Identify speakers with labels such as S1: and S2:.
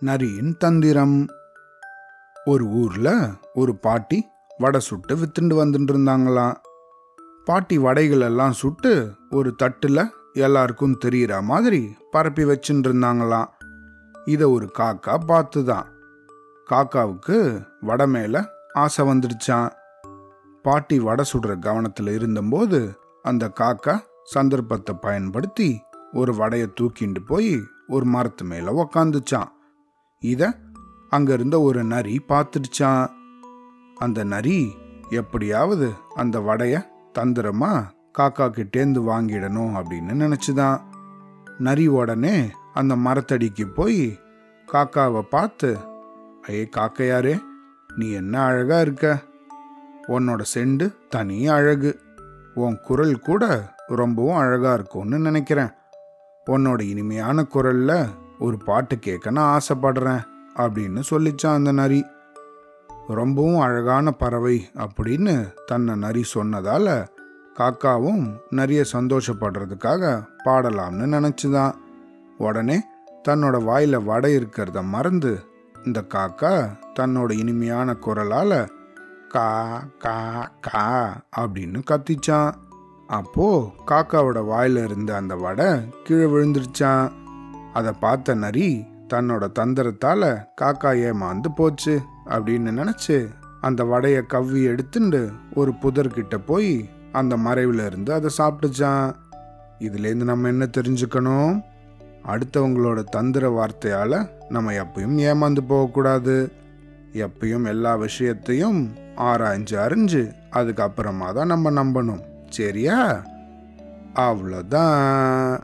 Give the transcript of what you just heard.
S1: நரியின் தந்திரம். ஒரு ஊர்ல ஒரு பாட்டி வடை சுட்டு வித்துண்டு வந்துட்டு இருந்தாங்களாம் பாட்டி வடைகள் எல்லாம் சுட்டு ஒரு தட்டுல எல்லாருக்கும் தெரியற மாதிரி பரப்பி வச்சுட்டு இருந்தாங்களாம் இதை ஒரு காக்கா பார்த்துதான் காக்காவுக்கு வடை மேல ஆசை வந்துடுச்சான் பாட்டி வடை சுடுற கவனத்துல இருந்தபோது அந்த காக்கா சந்தர்ப்பத்தை பயன்படுத்தி ஒரு வடையை தூக்கிண்டு போய் ஒரு மரத்து மேல உக்காந்துச்சான் இத அங்க இருந்த ஒரு நரி பார்த்துடுச்சான். அந்த நரி எப்படியாவது அந்த வடைய தந்திரமா காக்கா கிட்டேந்து வாங்கிடணும் அப்படின்னு நினைச்சுதான். நரி உடனே அந்த மரத்தடிக்கு போய் காக்காவை பார்த்து ஐயே காக்கையாரே நீ என்ன அழகா இருக்க? உன்னோட செண்டு தனி அழகு. உன் குரல் கூட ரொம்பவும் அழகா இருக்கும்னு நினைக்கிறேன். உன்னோட இனிமையான குரல்ல ஒரு பாட்டு கேட்க நான் ஆசைப்படுறேன் அப்படின்னு சொல்லிச்சான் அந்த நரி. ரொம்பவும் அழகான பறவை அப்படின்னு தன்னை நரி சொன்னதால காக்காவும் நிறைய சந்தோஷப்படுறதுக்காக பாடலாம்னு நினச்சிதான் உடனே தன்னோட வாயில் வடை இருக்கிறத மறந்து இந்த காக்கா தன்னோட இனிமையான குரலால் கா கா கா அப்படின்னு கத்திச்சான். அப்போது காக்காவோட வாயில் இருந்த அந்த வடை கீழே விழுந்துருச்சான். அதை பார்த்த நரி தன்னோட தந்திரத்தால காக்கா ஏமாந்து போச்சு அப்படின்னு நினைச்சு அந்த வடைய கவ்வி எடுத்துண்டு ஒரு புதர்கிட்ட போய் அந்த மறைவுல இருந்து அதை சாப்பிட்டுச்சான் இதுலேருந்து நம்ம என்ன தெரிஞ்சுக்கணும்? அடுத்தவங்களோட தந்திர வார்த்தையால நம்ம எப்பயும் ஏமாந்து போகக்கூடாது. எப்பயும் எல்லா விஷயத்தையும் ஆராய்ஞ்சு அறிஞ்சு அதுக்கப்புறமா தான் நம்ம நம்பணும். சரியா? அவ்வளோதான்.